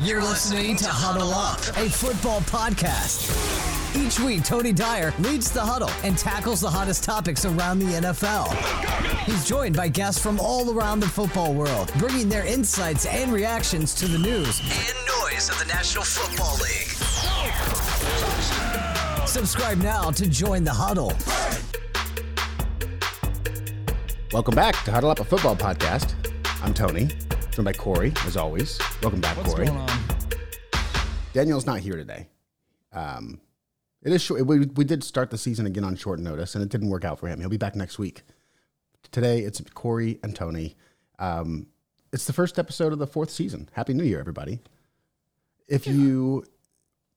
You're listening to Huddle Up, a football podcast. Each week, Tony Dyer leads the huddle and tackles the hottest topics around the NFL. He's joined by guests from all around the football world, bringing their insights and reactions to the news and noise of the National Football League. Subscribe now to join the huddle. Welcome back to Huddle Up, a football podcast. I'm Tony, joined by Corey, as always. Welcome back, What's Corey. going on? Daniel's not here today. Um, it is short. We, we did start the season again on short notice, and it didn't work out for him. He'll be back next week. Today, it's Corey and Tony. Um, it's the first episode of the fourth season. Happy New Year, everybody. If you,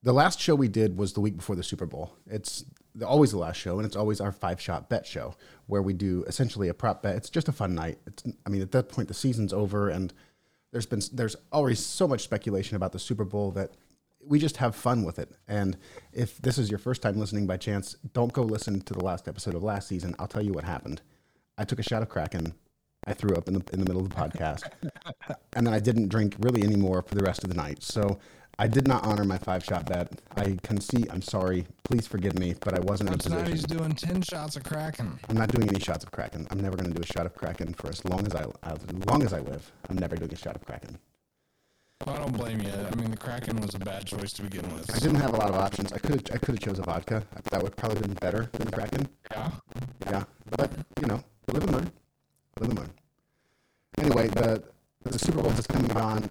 the last show we did was the week before the Super Bowl. It's the- always the last show, and it's always our five shot bet show where we do essentially a prop bet. It's just a fun night. It's, I mean, at that point, the season's over, and there's been there's always so much speculation about the Super Bowl that we just have fun with it. And if this is your first time listening by chance, don't go listen to the last episode of last season. I'll tell you what happened. I took a shot of Kraken. I threw up in the in the middle of the podcast, and then I didn't drink really anymore for the rest of the night. So I did not honor my five shot bet. I concede. I'm sorry. Please forgive me, but I wasn't in a Tonight he's doing 10 shots of Kraken. I'm not doing any shots of Kraken. I'm never going to do a shot of Kraken for as long as I as long as I live. I'm never doing a shot of Kraken. Well, I don't blame you. I mean, the Kraken was a bad choice to begin with. I didn't have a lot of options. I could I could have chose a vodka. That would probably been better than the Kraken. Yeah. Yeah, but you know, live and learn. Live and learn. Anyway, the the Super Bowl is come and gone.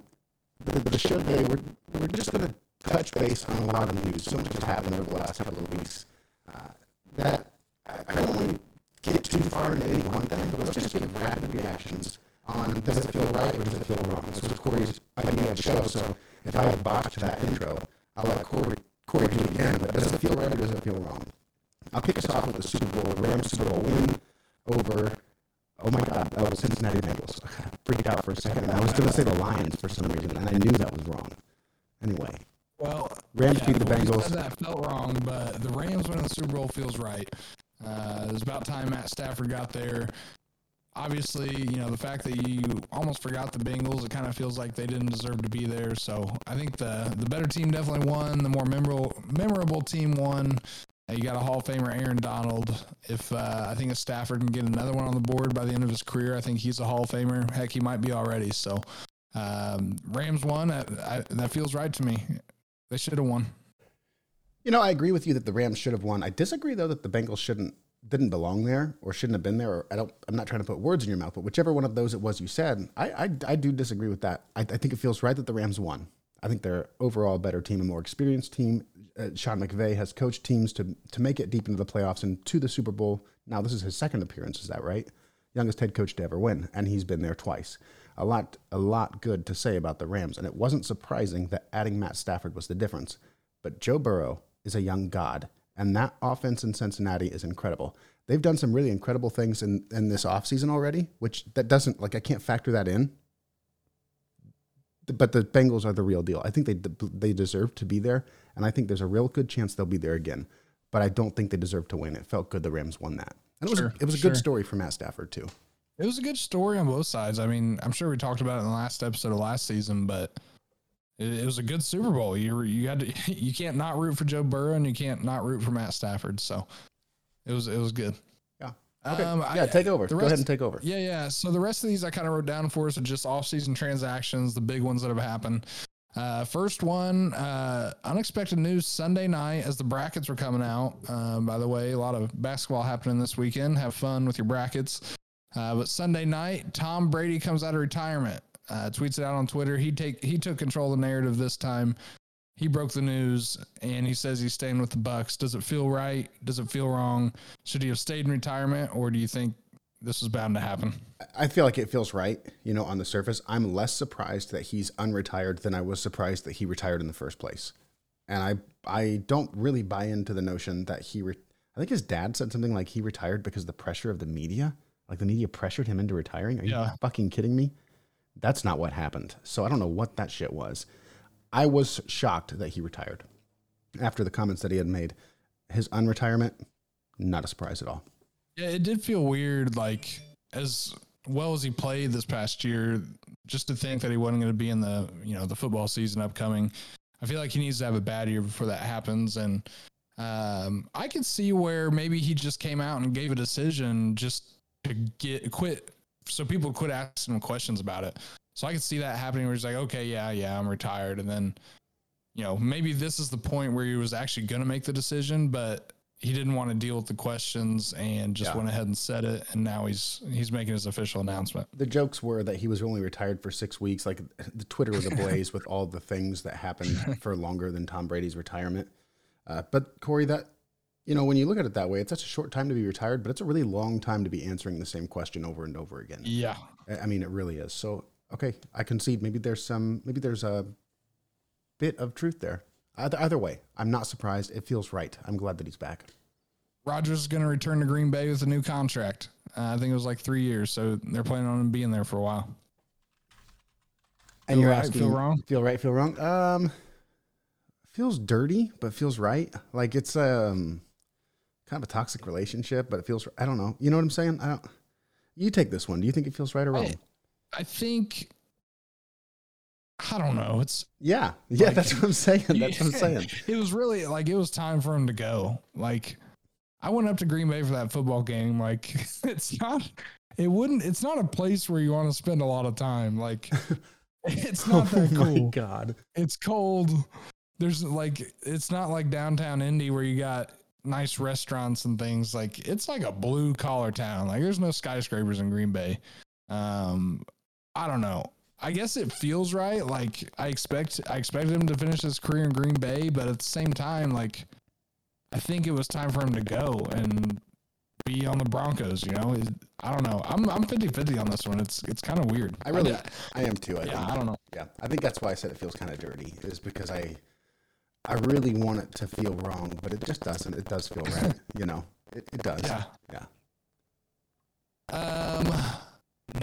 The, the show today, we're we're just going to touch base on a lot of news. So much has happened over the last couple of weeks uh, that I, don't want to get too far into any one thing, but let's just give rapid reactions on does it feel right or does it feel wrong. This was Corey's idea of the show, so if I have botched that intro, I'll let Corey Corey do it again. But does it feel right or does it feel wrong? I'll kick us off with the Super Bowl, Rams Super Bowl win over. Oh my God, that was Cincinnati Bengals. I freaked out for a second. and I was going to say the Lions for some reason, and I knew that was wrong. Anyway, Well, Rams yeah, beat the Bengals. That felt wrong, but the Rams winning the Super Bowl feels right. Uh, it was about time Matt Stafford got there. Obviously, you know the fact that you almost forgot the Bengals. It kind of feels like they didn't deserve to be there. So I think the the better team definitely won. The more memorable memorable team won. You got a Hall of Famer, Aaron Donald. If uh, I think if Stafford can get another one on the board by the end of his career, I think he's a Hall of Famer. Heck, he might be already. So um, Rams won. I, I, that feels right to me. They should have won. you know, I agree with you that the Rams should have won. I disagree though that the Bengals shouldn't didn't belong there or shouldn't have been there. Or I don't. I'm not trying to put words in your mouth, but whichever one of those it was you said, I I, I do disagree with that. I, I think it feels right that the Rams won. I think they're overall a better team, a more experienced team. Uh, Sean McVay has coached teams to to make it deep into the playoffs and to the Super Bowl. Now this is his second appearance. Is that right? Youngest head coach to ever win, and he's been there twice. A lot, a lot good to say about the Rams, and it wasn't surprising that adding Matt Stafford was the difference. But Joe Burrow is a young god, and that offense in Cincinnati is incredible. They've done some really incredible things in, in this offseason already, which that doesn't like I can't factor that in. But the Bengals are the real deal. I think they they deserve to be there, and I think there's a real good chance they'll be there again. But I don't think they deserve to win. It felt good the Rams won that, and it was Sure, it was a sure. good story for Matt Stafford too. It was a good story on both sides. I mean, I'm sure we talked about it in the last episode of last season, but it, it was a good Super Bowl. You you had to you can't not root for Joe Burrow and you can't not root for Matt Stafford. So it was it was good. Yeah. Okay. Um, yeah. I- take over. the Go ahead and take over. Yeah, yeah. So the rest of these I kind of wrote down for us are just off-season transactions, the big ones that have happened. Uh, first one, uh, unexpected news Sunday night as the brackets were coming out. Uh, by the way, a lot of basketball happening this weekend. Have fun with your brackets. Uh, but Sunday night, Tom Brady comes out of retirement. Uh, tweets it out on Twitter. He take he took control of the narrative this time. He broke the news and he says he's staying with the Bucs. Does it feel right? Does it feel wrong? Should he have stayed in retirement, or do you think this was bound to happen? I feel like it feels right, you know, on the surface. I'm less surprised that he's unretired than I was surprised that he retired in the first place. And I I don't really buy into the notion that he re- I think his dad said something like he retired because of the pressure of the media. Like the media pressured him into retiring. Are you Yeah. fucking kidding me? That's not what happened. So I don't know what that shit was. I was shocked that he retired after the comments that he had made. His unretirement, not a surprise at all. Yeah, it did feel weird. Like as well as he played this past year, just to think that he wasn't going to be in the you know the football season upcoming, I feel like he needs to have a bad year before that happens. And um, I can see where maybe he just came out and gave a decision just to get quit, so people quit asking him questions about it. So I could see that happening where he's like, okay, yeah, yeah, I'm retired, and then you know maybe this is the point where he was actually going to make the decision, but he didn't want to deal with the questions and just Yeah. went ahead and said it and now he's he's making his official announcement The jokes were that he was only retired for six weeks. Like the Twitter was ablaze with all the things that happened for longer than Tom Brady's retirement. Uh, but Corey, that you know, when you look at it that way, it's such a short time to be retired, but it's a really long time to be answering the same question over and over again. yeah I I mean, it really is. So, okay, I concede. Maybe there's some, maybe there's a bit of truth there. Either, either way, I'm not surprised. It feels right. I'm glad that he's back. Rodgers is going to return to Green Bay with a new contract. Uh, I think it was like three years, so they're planning on him being there for a while. And Feel you're right, asking, feel wrong? Feel right, feel wrong. Um, feels dirty, but feels right. Like it's um, kind of a toxic relationship, but it feels. I don't know. You know what I'm saying? I don't. You take this one. Do you think it feels right or wrong? I think I don't know. It's yeah, yeah. Like- that's what I'm saying. That's what I'm saying. it was really like it was time for him to go. Like I went up to Green Bay for that football game. Like it's not it wouldn't it's not a place where you want to spend a lot of time. Like it's not that oh my cool. god. It's cold. There's like it's not like downtown Indy where you got nice restaurants and things. Like it's like a blue collar town. Like there's no skyscrapers in Green Bay. Um I don't know. I guess it feels right. Like I expect I expected him to finish his career in Green Bay, but at the same time, like I think it was time for him to go and be on the Broncos, you know? I don't know. I'm I'm 50-50 on this one. It's it's kind of weird. I really, yeah, I am too. I yeah, think. I don't know. Yeah, I think that's why I said it feels kind of dirty. Is because I, I really want it to feel wrong, but it just doesn't. It does feel right. you know, it, it does. Yeah. Yeah. Um,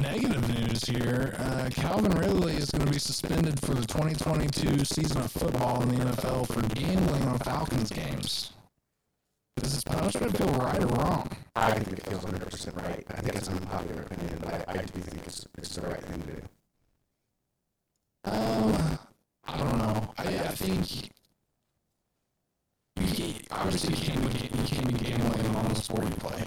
negative news here. Uh, Calvin Ridley is going to be suspended for the 2022 season of football in the NFL for gambling on Falcons games. Does this punishment feel right or wrong? I think it feels 100 percent right. I think it's an unpopular opinion, but I, I do think it's it's the right thing to do. Um, I don't know. I, I think you obviously you can't, be, you can't be gambling on the sport you play.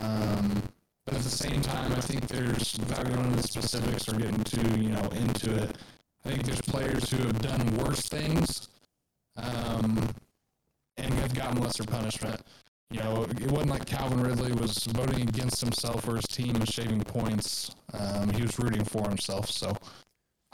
Um, but at the same time, I think there's without going into the specifics or getting too you know into it. I think there's players who have done worse things, um, and have gotten lesser punishment. You know, it wasn't like Calvin Ridley was voting against himself or his team and shaving points. Um, he was rooting for himself. So,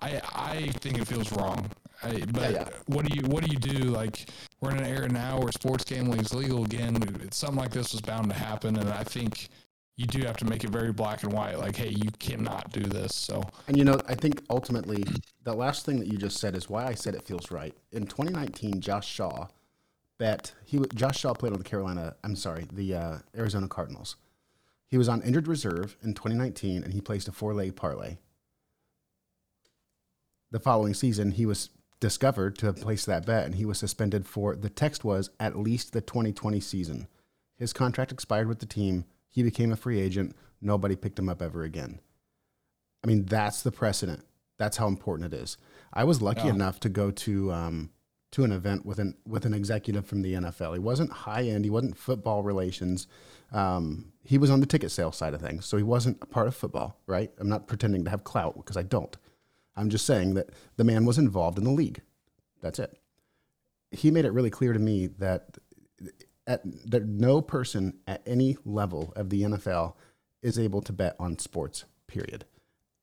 I I think it feels wrong. I, but yeah. what do you what do you do? Like we're in an era now where sports gambling is legal again. It's something like this was bound to happen, and I think you do have to make it very black and white. Like, hey, you cannot do this. So And you know, I think ultimately, the last thing that you just said is why I said it feels right. In 2019, Josh Shaw bet he Josh Shaw played on the Carolina. I'm sorry, the uh, Arizona Cardinals. He was on injured reserve in 2019, and he placed a four leg parlay. The following season, he was discovered to have placed that bet, and he was suspended for the text was at least the 2020 season. His contract expired with the team. He became a free agent. Nobody picked him up ever again. I mean, that's the precedent. That's how important it is. I was lucky Yeah. enough to go to um, to an event with an with an executive from the NFL. He wasn't high end. He wasn't football relations. Um, he was on the ticket sales side of things, so he wasn't a part of football. Right? I'm not pretending to have clout because I don't. I'm just saying that the man was involved in the league. That's it. He made it really clear to me that at that no person at any level of the NFL is able to bet on sports. Period.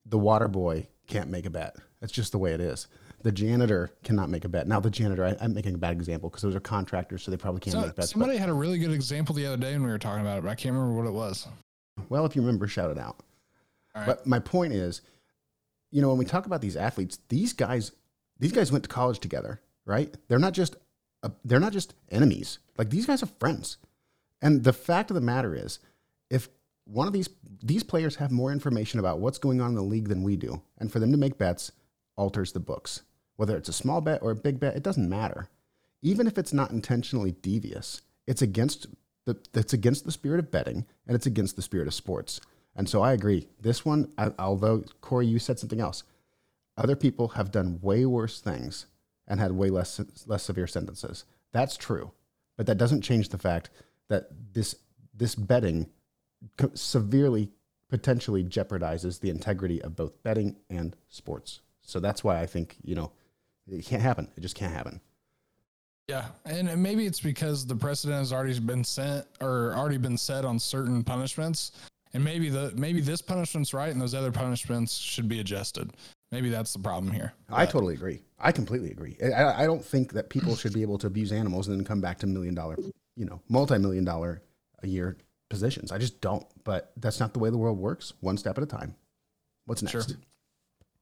The water boy can't make a bet. That's just the way it is. The janitor cannot make a bet. Now, the janitor, I, I'm making a bad example because those are contractors, so they probably can't So, make bets. somebody had a really good example the other day when we were talking about it, but I can't remember what it was. Well, if you remember, shout it out. Right. But my point is, you know, when we talk about these athletes, these guys, these guys went to college together, right? They're not just, uh, they're not just enemies. Like these guys are friends. And the fact of the matter is, if one of these these players have more information about what's going on in the league than we do, and for them to make bets alters the books. Whether it's a small bet or a big bet, it doesn't matter. Even if it's not intentionally devious, it's against the it's against the spirit of betting and it's against the spirit of sports. And so I agree. This one, I, although Corey, you said something else. Other people have done way worse things and had way less less severe sentences. That's true, but that doesn't change the fact that this this betting severely potentially jeopardizes the integrity of both betting and sports. So that's why I think you know it can't happen. It just can't happen. Yeah, and maybe it's because the precedent has already been set or already been set on certain punishments, and maybe the maybe this punishment's right and those other punishments should be adjusted. Maybe that's the problem here. I totally agree. I completely agree. I, I don't think that people should be able to abuse animals and then come back to million dollar, you know, multi million dollar a year positions. I just don't. But that's not the way the world works. One step at a time. What's next? Sure.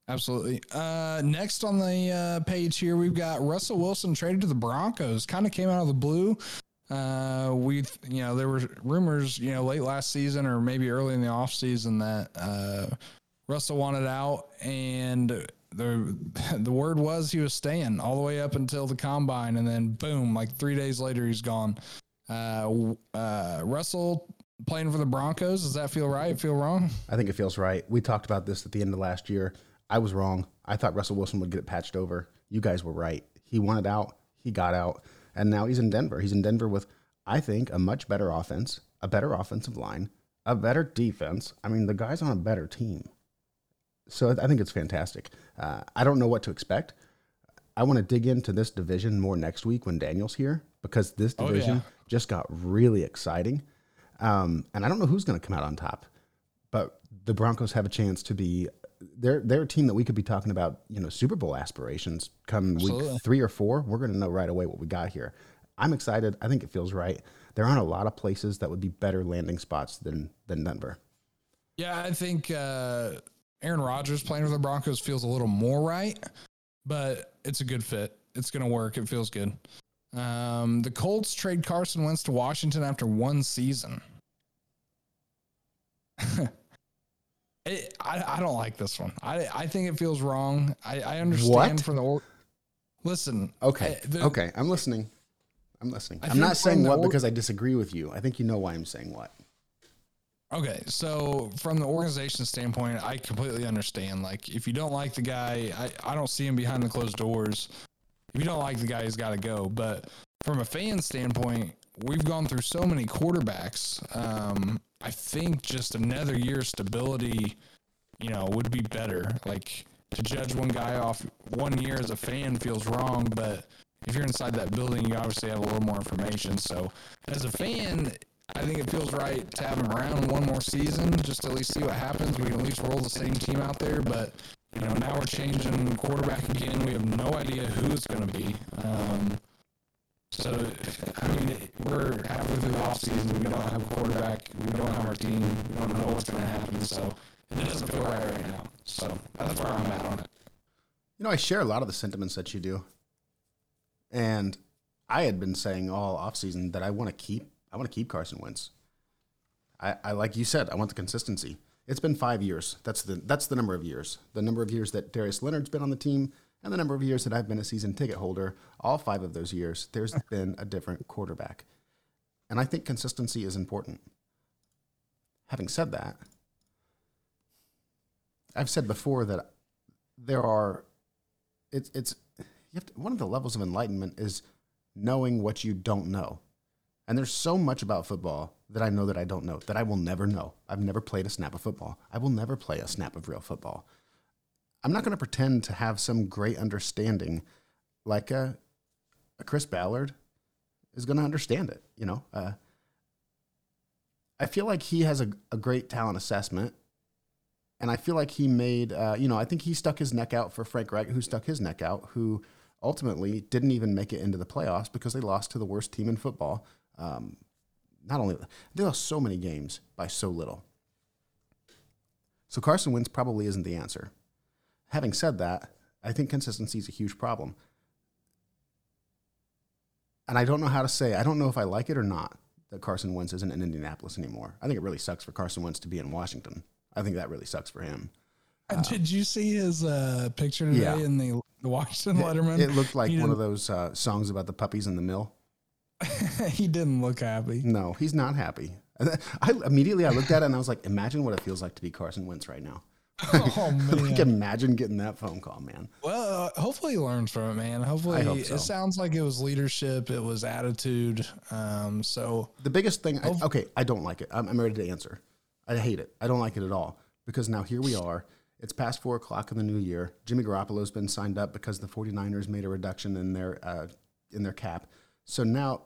Absolutely. Uh, next on the uh, page here, we've got Russell Wilson traded to the Broncos. Kind of came out of the blue. Uh, we, you know, there were rumors, you know, late last season or maybe early in the off season that uh, Russell wanted out, and the the word was he was staying all the way up until the combine, and then boom, like three days later, he's gone. Uh, uh, Russell playing for the Broncos. Does that feel right? Feel wrong? I think it feels right. We talked about this at the end of last year. I was wrong. I thought Russell Wilson would get it patched over. You guys were right. He wanted out. He got out. And now he's in Denver. He's in Denver with, I think, a much better offense, a better offensive line, a better defense. I mean, the guy's on a better team. So I think it's fantastic. Uh, I don't know what to expect. I want to dig into this division more next week when Daniel's here because this division oh, yeah. just got really exciting. Um, and I don't know who's going to come out on top, but the Broncos have a chance to be they're they're a team that we could be talking about, you know, Super Bowl aspirations come Absolutely. week three or four. We're going to know right away what we got here. I'm excited. I think it feels right. There aren't a lot of places that would be better landing spots than than Denver. Yeah, I think uh, Aaron Rodgers playing for the Broncos feels a little more right, but it's a good fit. It's going to work. It feels good. Um, the Colts trade Carson Wentz to Washington after one season. It, I, I don't like this one. I, I think it feels wrong. I, I understand what? from the or- listen. Okay. I, the, okay. I'm listening. I'm listening. I am not saying what or- because I disagree with you. I think you know why I'm saying what. Okay, so from the organization standpoint, I completely understand. Like, if you don't like the guy, I, I don't see him behind the closed doors. If you don't like the guy, he's got to go. But from a fan standpoint, we've gone through so many quarterbacks. Um, I think just another year stability, you know, would be better. Like to judge one guy off one year as a fan feels wrong, but if you're inside that building, you obviously have a little more information. So as a fan, I think it feels right to have him around one more season, just to at least see what happens. We can at least roll the same team out there, but you know now we're changing quarterback again. We have no idea who it's going to be. Um, so, I mean, we're halfway through the offseason. We don't have a quarterback. We don't have our team. We don't know what's going to happen. So, it doesn't feel right right now. So, that's where I'm at on it. You know, I share a lot of the sentiments that you do. And I had been saying all offseason that I want to keep I want to keep Carson Wentz. I, I like you said, I want the consistency. It's been five years. That's the that's the number of years. The number of years that Darius Leonard's been on the team, and the number of years that I've been a season ticket holder, all five of those years, there's been a different quarterback. And I think consistency is important. Having said that, I've said before that there are, it's, it's, you have to, one of the levels of enlightenment is knowing what you don't know. And there's so much about football that I know that I don't know, that I will never know. I've never played a snap of football. I will never play a snap of real football. I'm not going to pretend to have some great understanding like a, a Chris Ballard is going to understand it. You know, uh, I feel like he has a, a great talent assessment. And I feel like he made, uh, you know, I think he stuck his neck out for Frank Reich, who stuck his neck out, who ultimately didn't even make it into the playoffs because they lost to the worst team in football. Um, not only they lost so many games by so little. So Carson Wentz probably isn't the answer. Having said that, I think consistency is a huge problem. And I don't know how to say, I don't know if I like it or not that Carson Wentz isn't in Indianapolis anymore. I think it really sucks for Carson Wentz to be in Washington. I think that really sucks for him. Uh, Did you see his uh, picture today yeah. in the, the Washington Letterman? It looked like one of those uh, songs about the puppies in the mill. he didn't look happy. No, he's not happy. I immediately I looked at it and I was like, imagine what it feels like to be Carson Wentz right now. Oh man. like imagine getting that phone call, man. Well, uh, hopefully he learns from it, man. Hopefully, hope so. it sounds like it was leadership, it was attitude. Um, so The biggest thing, I, okay, I don't like it. I'm, I'm ready to answer. I hate it. I don't like it at all because now here we are. It's past four o'clock in the new year. Jimmy Garoppolo's been signed up because the 49ers made a reduction in their uh, in their cap. So now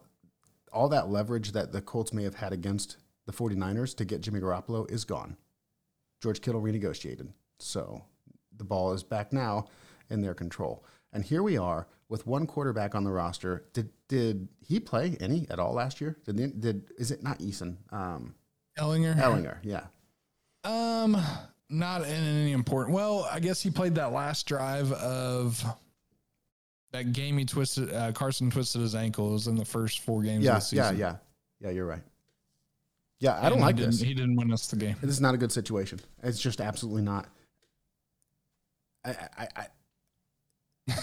all that leverage that the Colts may have had against the 49ers to get Jimmy Garoppolo is gone. George Kittle renegotiated. So the ball is back now in their control. And here we are with one quarterback on the roster. Did did he play any at all last year? Did did is it not Eason? Um, Ehlinger, Ehlinger, yeah. um, not in any important. Well, I guess he played that last drive of that game. He twisted uh, Carson twisted his ankle. It was in the first four games. Yeah, of the yeah, season. yeah. Yeah, you're right. Yeah, I don't And like he this. He didn't win us the game. This is not a good situation. It's just absolutely not. I, I, I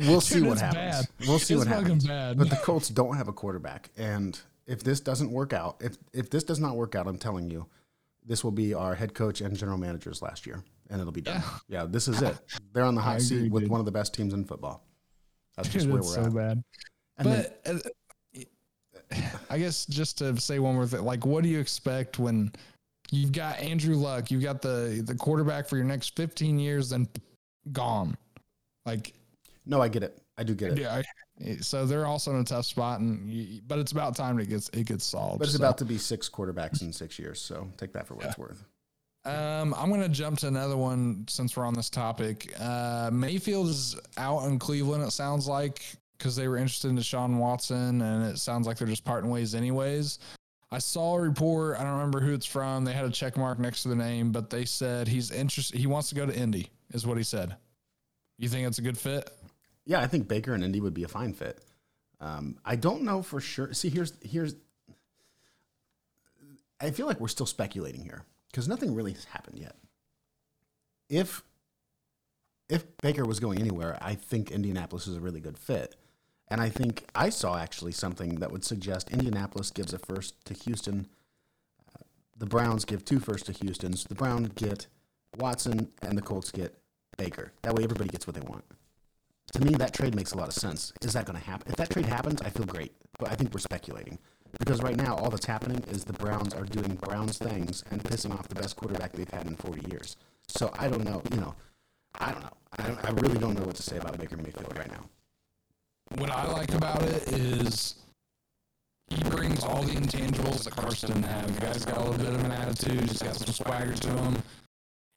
we'll see Dude, what happens. bad. We'll see It's what happens. bad. But the Colts don't have a quarterback, and if this doesn't work out, if if this does not work out, I'm telling you, this will be our head coach and general managers last year, and it'll be done. Yeah, this is it. They're on the hot seat with one of the best teams in football. That's just Dude, where it's we're so at. bad. And then- but uh, I guess just to say one more thing, like, what do you expect when you've got Andrew Luck, you've got the the quarterback for your next 15 years, then gone? Like, no, I get it. I do get it. yeah. I- So they're also in a tough spot, and you, but it's about time it gets it gets solved. But it's so. about to be six quarterbacks in six years, so take that for what it's worth. Um, I'm going to jump to another one since we're on this topic. Uh, Mayfield is out in Cleveland, it sounds like, because they were interested in Deshaun Watson, and it sounds like they're just parting ways, anyways. I saw a report. I don't remember who it's from. They had a check mark next to the name, but they said he's interested. He wants to go to Indy, is what he said. You think it's a good fit? Yeah, I think Baker and Indy would be a fine fit. Um, I don't know for sure. See, here's here's. I feel like we're still speculating here because nothing really has happened yet. If if Baker was going anywhere, I think Indianapolis is a really good fit, and I think I saw actually something that would suggest Indianapolis gives a first to Houston. Uh, the Browns give two first to Houston. So the Browns get Watson, and the Colts get Baker. That way, everybody gets what they want to me, that trade makes a lot of sense. Is that going to happen? If that trade happens, I feel great. But I think we're speculating because right now, all that's happening is the Browns are doing Browns things and pissing off the best quarterback they've had in 40 years. So I don't know. You know, I don't know. I, don't, I really don't know what to say about Baker Mayfield right now. What I like about it is he brings all the intangibles that Carson didn't have. The guy's got a little bit of an attitude. He's got some swagger to him.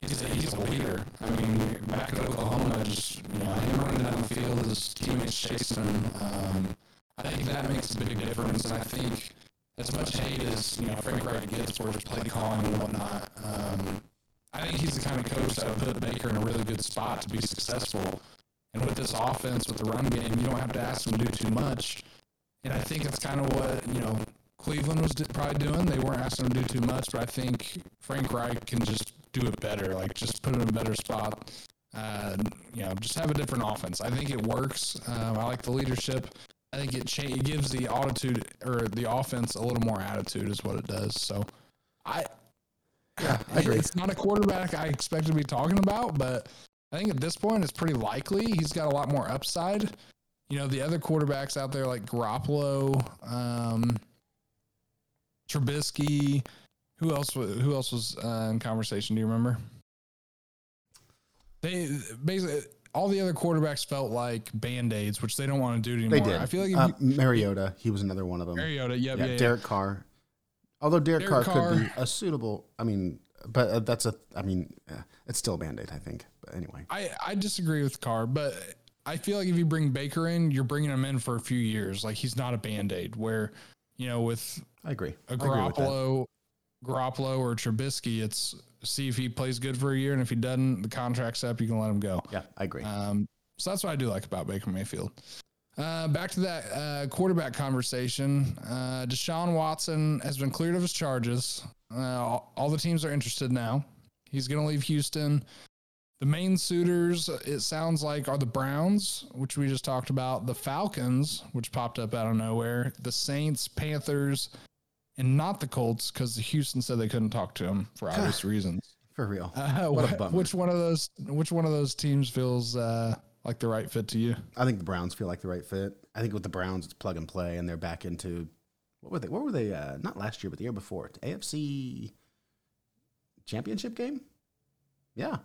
He's a, he's a leader. I mean, back at Oklahoma, just you know, him running down the field, his teammates chasing him. Um, I think that makes a big difference. And I think as much hate as you know Frank Reich gets for his play calling and whatnot, um, I think he's the kind of coach that would put Baker in a really good spot to be successful. And with this offense, with the run game, you don't have to ask him to do too much. And I think it's kind of what, you know, Cleveland was probably doing. They weren't asking him to do too much, but I think Frank Reich can just do it better, like just put him in a better spot. Uh, you know, just have a different offense. I think it works. Um, I like the leadership. I think it, cha- it gives the attitude or the offense a little more attitude, is what it does. So, I Yeah, I agree. it's not a quarterback I expect to be talking about, but I think at this point it's pretty likely he's got a lot more upside. You know, the other quarterbacks out there like Garoppolo, um, Trubisky, who else? Who else was uh, in conversation? Do you remember? They basically all the other quarterbacks felt like band aids, which they don't want to do anymore. They did. I feel like uh, you, Mariota, he was another one of them. Mariota, yep, yeah, yeah, yeah. Derek Carr. Although Derek, Derek Carr, could be a suitable, I mean, but uh, that's a, I mean, uh, it's still a band aid, I think. But anyway, I, I disagree with Carr, but I feel like if you bring Baker in, you're bringing him in for a few years. Like he's not a band aid. Where you know with I agree. a I agree with that. Garoppolo, Garoppolo or Trubisky, it's see if he plays good for a year, and if he doesn't, the contract's up. You can let him go. Yeah, I agree. Um, so that's what I do like about Baker Mayfield. Uh, back to that uh, quarterback conversation. Uh, Deshaun Watson has been cleared of his charges. Uh, all, all the teams are interested now. He's going to leave Houston. The main suitors, it sounds like, are the Browns, which we just talked about, the Falcons, which popped up out of nowhere, the Saints, Panthers, and not the Colts because Houston said they couldn't talk to him for obvious reasons. For real. Uh, What wh- which one of those? Which one of those teams feels uh, like the right fit to you? I think the Browns feel like the right fit. I think with the Browns, it's plug and play, and they're back into what were they? What were they? Uh, not last year, but the year before. AFC championship game. Yeah,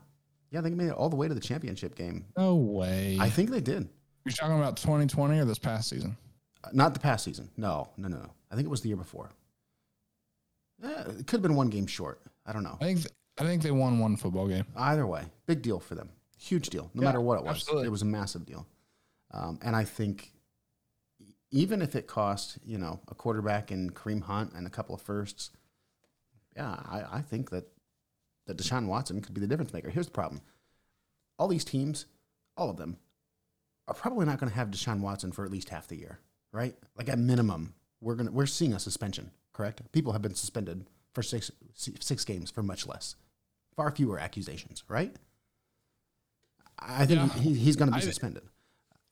yeah. They made it all the way to the championship game. No way. I think they did. You're talking about 2020 or this past season? Uh, Not the past season. No, no, no, no. I think it was the year before. Yeah, it could have been one game short. I don't know. I think I think they won one football game. Either way, big deal for them. Huge deal, no Yeah, matter what it was. absolutely. It was a massive deal. Um, and I think even if it cost, you know, a quarterback and Kareem Hunt and a couple of firsts, yeah, I, I think that, that Deshaun Watson could be the difference maker. Here's the problem. All these teams, all of them, are probably not going to have Deshaun Watson for at least half the year, right? Like at minimum, we're gonna we're seeing a suspension, correct? People have been suspended for six six games for much less far fewer accusations, right? I think Yeah. he, he's going to be I- suspended.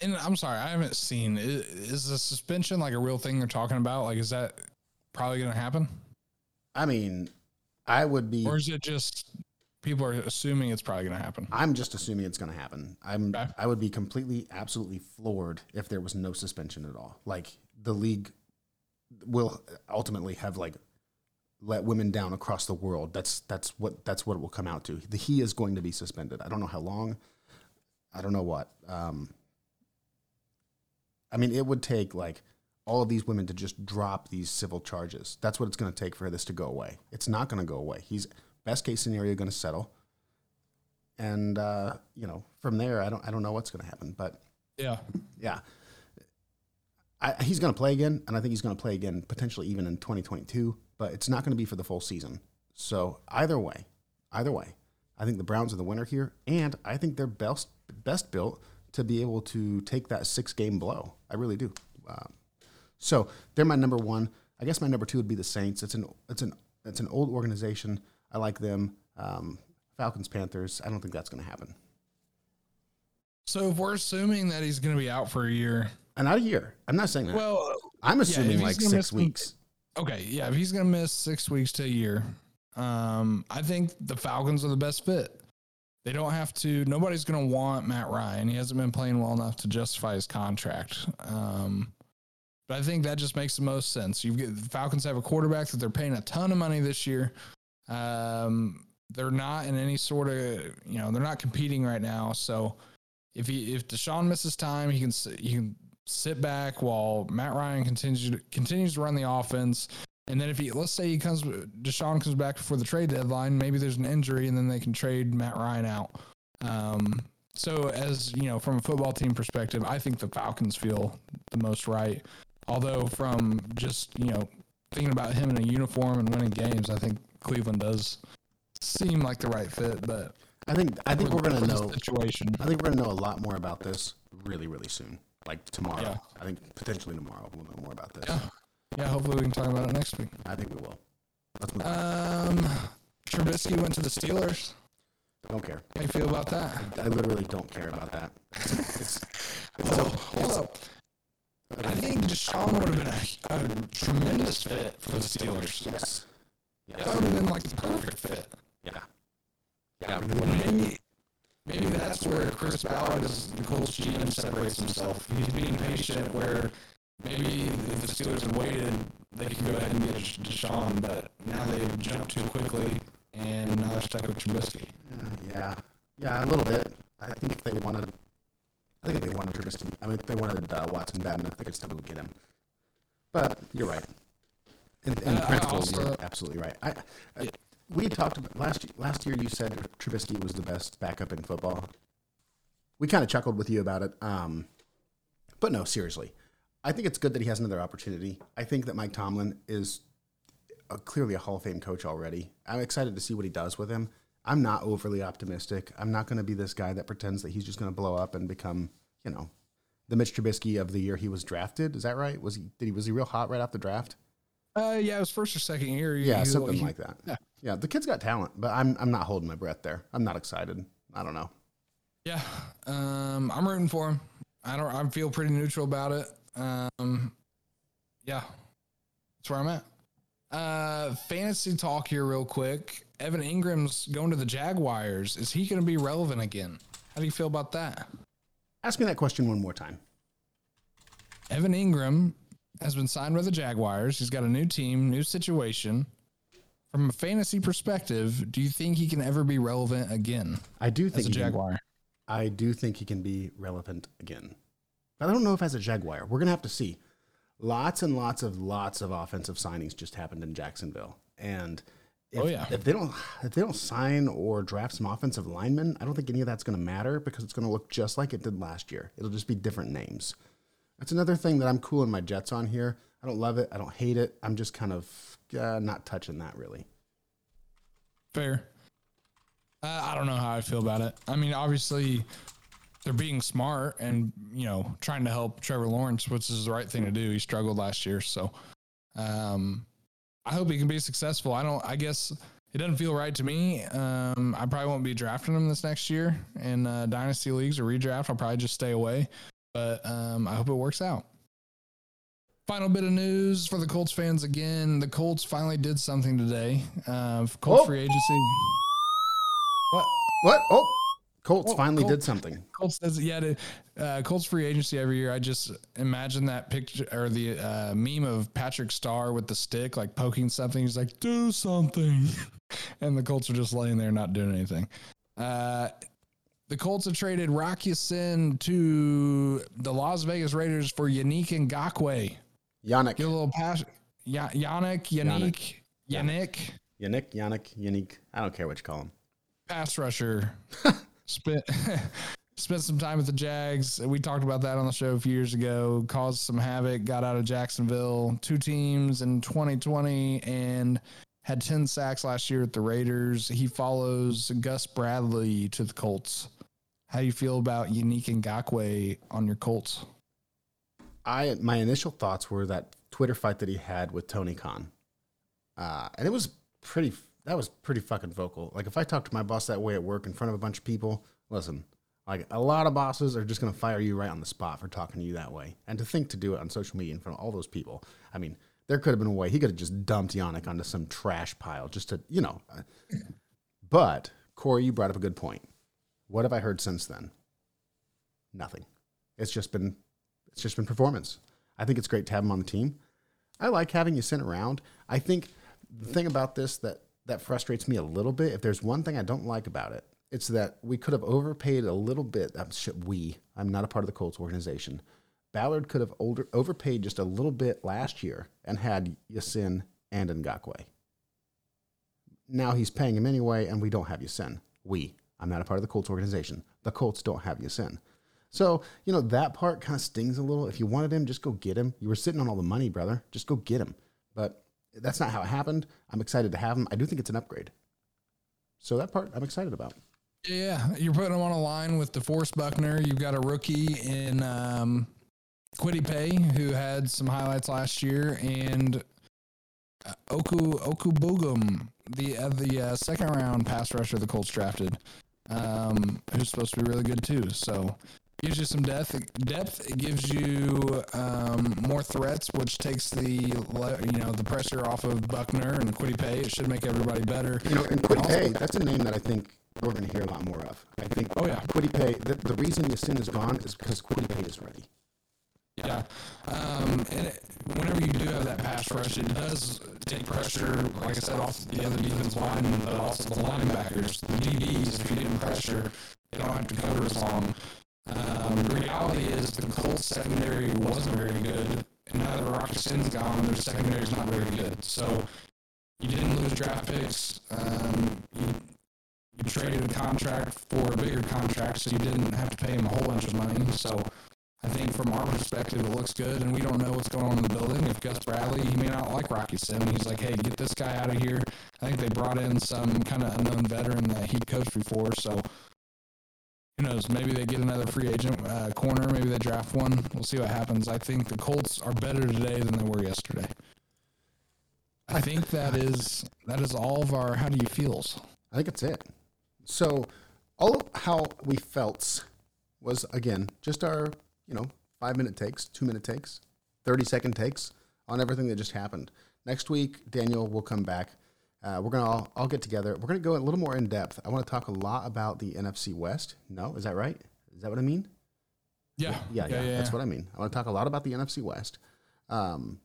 And I'm sorry, I haven't seen. Is, is the suspension like a real thing they're talking about? Like, is that probably going to happen, I mean, I would be. or is it just people are assuming it's probably going to happen? I'm just assuming it's going to happen. I'm. Okay. I would be completely, absolutely floored if there was no suspension at all. Like the league will ultimately have like let women down across the world. That's that's what that's what it will come out to. The, he is going to be suspended. I don't know how long. I don't know what. Um, I mean, it would take like all of these women to just drop these civil charges. That's what it's going to take for this to go away. It's not going to go away. He's best case scenario going to settle, and uh, you know from there, I don't I don't know what's going to happen, but Yeah, yeah. I, he's going to play again, and I think he's going to play again potentially even in 2022, but it's not going to be for the full season. So either way, either way, I think the Browns are the winner here, and I think they're best best built to be able to take that six game blow. I really do. Um, so they're my number one. I guess my number two would be the Saints. It's an it's an it's an old organization. I like them. Um, Falcons Panthers. I don't think that's going to happen. So if we're assuming that he's going to be out for a year, not a year. I'm not saying that. well, I'm assuming he's like six miss some- weeks. okay, yeah, if he's going to miss six weeks to a year, um, I think the Falcons are the best fit. They don't have to. Nobody's going to want Matt Ryan. He hasn't been playing well enough to justify his contract. Um, but I think that just makes the most sense. You get the Falcons have a quarterback that they're paying a ton of money this year. Um, they're not in any sort of you know they're not competing right now. So if he if Deshaun misses time, he can he can sit back while Matt Ryan continues to, continues to run the offense. And then if he let's say he comes Deshaun comes back before the trade deadline, maybe there's an injury, and then they can trade Matt Ryan out. Um, so as you know, from a football team perspective, I think the Falcons feel the most right. Although from just you know thinking about him in a uniform and winning games, I think Cleveland does seem like the right fit. But I think I think for- we're gonna know. situation. I think we're gonna know a lot more about this really, really soon. Like tomorrow. Yeah. I think potentially tomorrow we'll know more about this. Yeah, yeah. Hopefully we can talk about it next week. I think we will. Let's move on. Um, Trubisky went to the Steelers. Don't care. How you feel about that? I literally don't care about that. It's, Oh, hold up. I think Deshaun would have been a, a tremendous fit for the Steelers. yes. That would have been like the perfect fit. Yeah. Yeah. Maybe, maybe that's where Chris Ballard, as the Colts GM, separates himself. He's being patient where maybe if the Steelers had waited, they could go ahead and get Deshaun, but now they've jumped too quickly, and now they're stuck with Trubisky. Yeah. Yeah, a little bit. I think if they wanted, I think if they wanted Trubisky, I mean, if they wanted uh, Watson bad enough, they could still go get him. But you're right. In, in Uh, principle, also- you're absolutely right. I, I, we talked about last last year. You said Trubisky was the best backup in football. We kind of chuckled with you about it, um, but no, seriously, I think it's good that he has another opportunity. I think that Mike Tomlin is a, clearly a Hall of Fame coach already. I'm excited to see what he does with him. I'm not overly optimistic. I'm not going to be this guy that pretends that he's just going to blow up and become, you know, the Mitch Trubisky of the year he was drafted. Is that right? Was he? Did he? Was he real hot right off the draft? Uh, yeah, it was first or second year. Yeah, he- something he- like that. yeah. Yeah. The kid's got talent, but I'm I'm not holding my breath there. I'm not excited. I don't know. Yeah, um, I'm rooting for him. I don't. I feel pretty neutral about it. Um, yeah, that's where I'm at. Uh, fantasy talk here, real quick. Evan Engram's going to the Jaguars. Is he going to be relevant again? How do you feel about that? Ask me that question one more time. Evan Engram has been signed by the Jaguars. He's got a new team, new situation. From a fantasy perspective, do you think he can ever be relevant again I do as think a he can- I do think he can be relevant again. But I don't know if as a Jaguar. We're gonna have to see. Lots and lots of lots of offensive signings just happened in Jacksonville. And if, Oh, yeah. if they don't if they don't sign or draft some offensive linemen, I don't think any of that's gonna matter because it's gonna look just like it did last year. It'll just be different names. That's another thing that I'm cooling my jets on here. I don't love it. I don't hate it. I'm just kind of uh, not touching that really. Fair. Uh, I don't know how I feel about it. I mean, obviously, they're being smart and you know trying to help Trevor Lawrence, which is the right thing to do. He struggled last year, so um, I hope he can be successful. I don't. I guess it doesn't feel right to me. Um, I probably won't be drafting him this next year in uh, dynasty leagues or redraft. I'll probably just stay away. But um, I hope it works out. Final bit of news for the Colts fans again. The Colts finally did something today. Uh, Colts Oh. free agency. What? What? Oh, Colts Oh, finally Colts. did something. Colts does yeah. Uh, Colts free agency every year. I just imagine that picture or the uh, meme of Patrick Star with the stick, like poking something. He's like, "Do something," and the Colts are just laying there not doing anything. Uh, the Colts have traded Rock Ya-Sin to the Las Vegas Raiders for Yannick Ngakoue. Yannick. Get a little pass. Ya- Yannick, Yannick, Yannick, Yannick, Yannick, Yannick. I don't care what you call him. pass rusher. spent spent some time with the Jags. We talked about that on the show a few years ago. Caused some havoc. Got out of Jacksonville. Two teams in 2020 and had 10 sacks last year at the Raiders. He follows Gus Bradley to the Colts. How do you feel about Unique Ngakoue on your Colts? I my initial thoughts were that Twitter fight that he had with Tony Khan, uh, and it was pretty. That was pretty fucking vocal. Like if I talk to my boss that way at work in front of a bunch of people, listen, like a lot of bosses are just gonna fire you right on the spot for talking to you that way, and to think to do it on social media in front of all those people. I mean, there could have been a way he could have just dumped Yannick onto some trash pile just to you know. But Corey, you brought up a good point. What have I heard since then? Nothing. It's just been it's just been performance. I think it's great to have him on the team. I like having you sent around. I think the thing about this that that frustrates me a little bit, if there's one thing I don't like about it, it's that we could have overpaid a little bit. We. I'm not a part of the Colts organization. Ballard could have older, overpaid just a little bit last year and had Yasin and Ngakoue. Now he's paying him anyway, and we don't have Yasin. We. I'm not a part of the Colts organization. The Colts don't have Yasin. So, you know, that part kind of stings a little. If you wanted him, just go get him. You were sitting on all the money, brother. Just go get him. But that's not how it happened. I'm excited to have him. I do think it's an upgrade. So that part I'm excited about. Yeah, you're putting him on a line with DeForest Buckner. You've got a rookie in um, Kwity Paye who had some highlights last year, and uh, Oku Okubogum, the uh, the uh, second round pass rusher the Colts drafted, um, who's supposed to be really good too. So gives you some depth. Depth it gives you um, more threats, which takes the you know the pressure off of Buckner and Kwity Paye. It should make everybody better. You know, and Kwity Paye, that's a name that I think we're going to hear a lot more of. I think Oh, yeah. Kwity Paye, the, the reason Yasin is gone is because Kwity Paye is ready. Yeah. Um, and it, whenever you do have that pass rush, it does take pressure, like I said, off the other defense line, but also the linebackers, the DBs. If you get in pressure, they don't have to cover as long. Um, the reality is the Colts secondary wasn't very good, and now that Rock Ya-Sin's gone, their secondary is not very good. So you didn't lose draft picks. Um, you, you traded a contract for a bigger contract, so you didn't have to pay him a whole bunch of money. So I think from our perspective, it looks good, and we don't know what's going on in the building. If Gus Bradley, he may not like Rock Ya-Sin. He's like, hey, get this guy out of here. I think they brought in some kind of unknown veteran that he coached before, so who knows? Maybe they get another free agent uh, corner. Maybe they draft one. We'll see what happens. I think the Colts are better today than they were yesterday. I think that is that is all of our how do you feels. I think it's it. So, all of how we felt was again just our, you know, five minute takes, two minute takes, thirty second takes on everything that just happened. next week, Daniel will come back. Uh, we're gonna all, all get together. We're gonna go a little more in depth. I want to talk a lot about the NFC West. No, is that right? Is that what I mean? Yeah. Yeah, yeah, that's what I mean. I want to talk a lot about the NFC West. Um,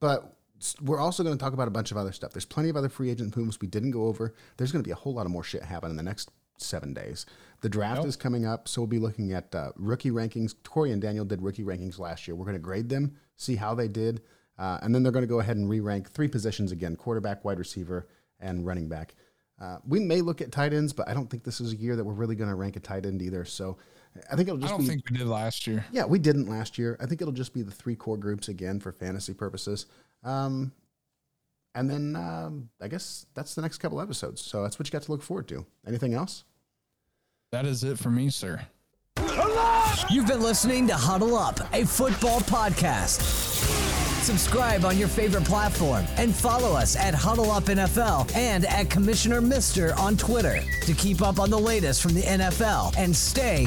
but we're also going to talk about a bunch of other stuff. There's plenty of other free agent moves we didn't go over. There's going to be a whole lot of more shit happen in the next seven days. The draft Yep. is coming up, so we'll be looking at uh, rookie rankings. Corey and Daniel did rookie rankings last year. We're going to grade them, see how they did, uh, and then they're going to go ahead and re-rank three positions again: quarterback, wide receiver, and running back. Uh, we may look at tight ends, but I don't think this is a year that we're really going to rank a tight end either. So I think it'll just. I don't be think we did last year. yeah, we didn't last year. I think it'll just be the three core groups again for fantasy purposes. Um, and then um, I guess that's the next couple episodes. So that's what you got to look forward to. Anything else? That is it for me, sir. You've been listening to Huddle Up, a football podcast. Subscribe on your favorite platform and follow us at Huddle Up NFL and at Commissioner Mister on Twitter to keep up on the latest from the NFL and stay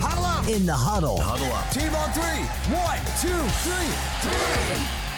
in the huddle. Huddle up. Team on three. One, two, three.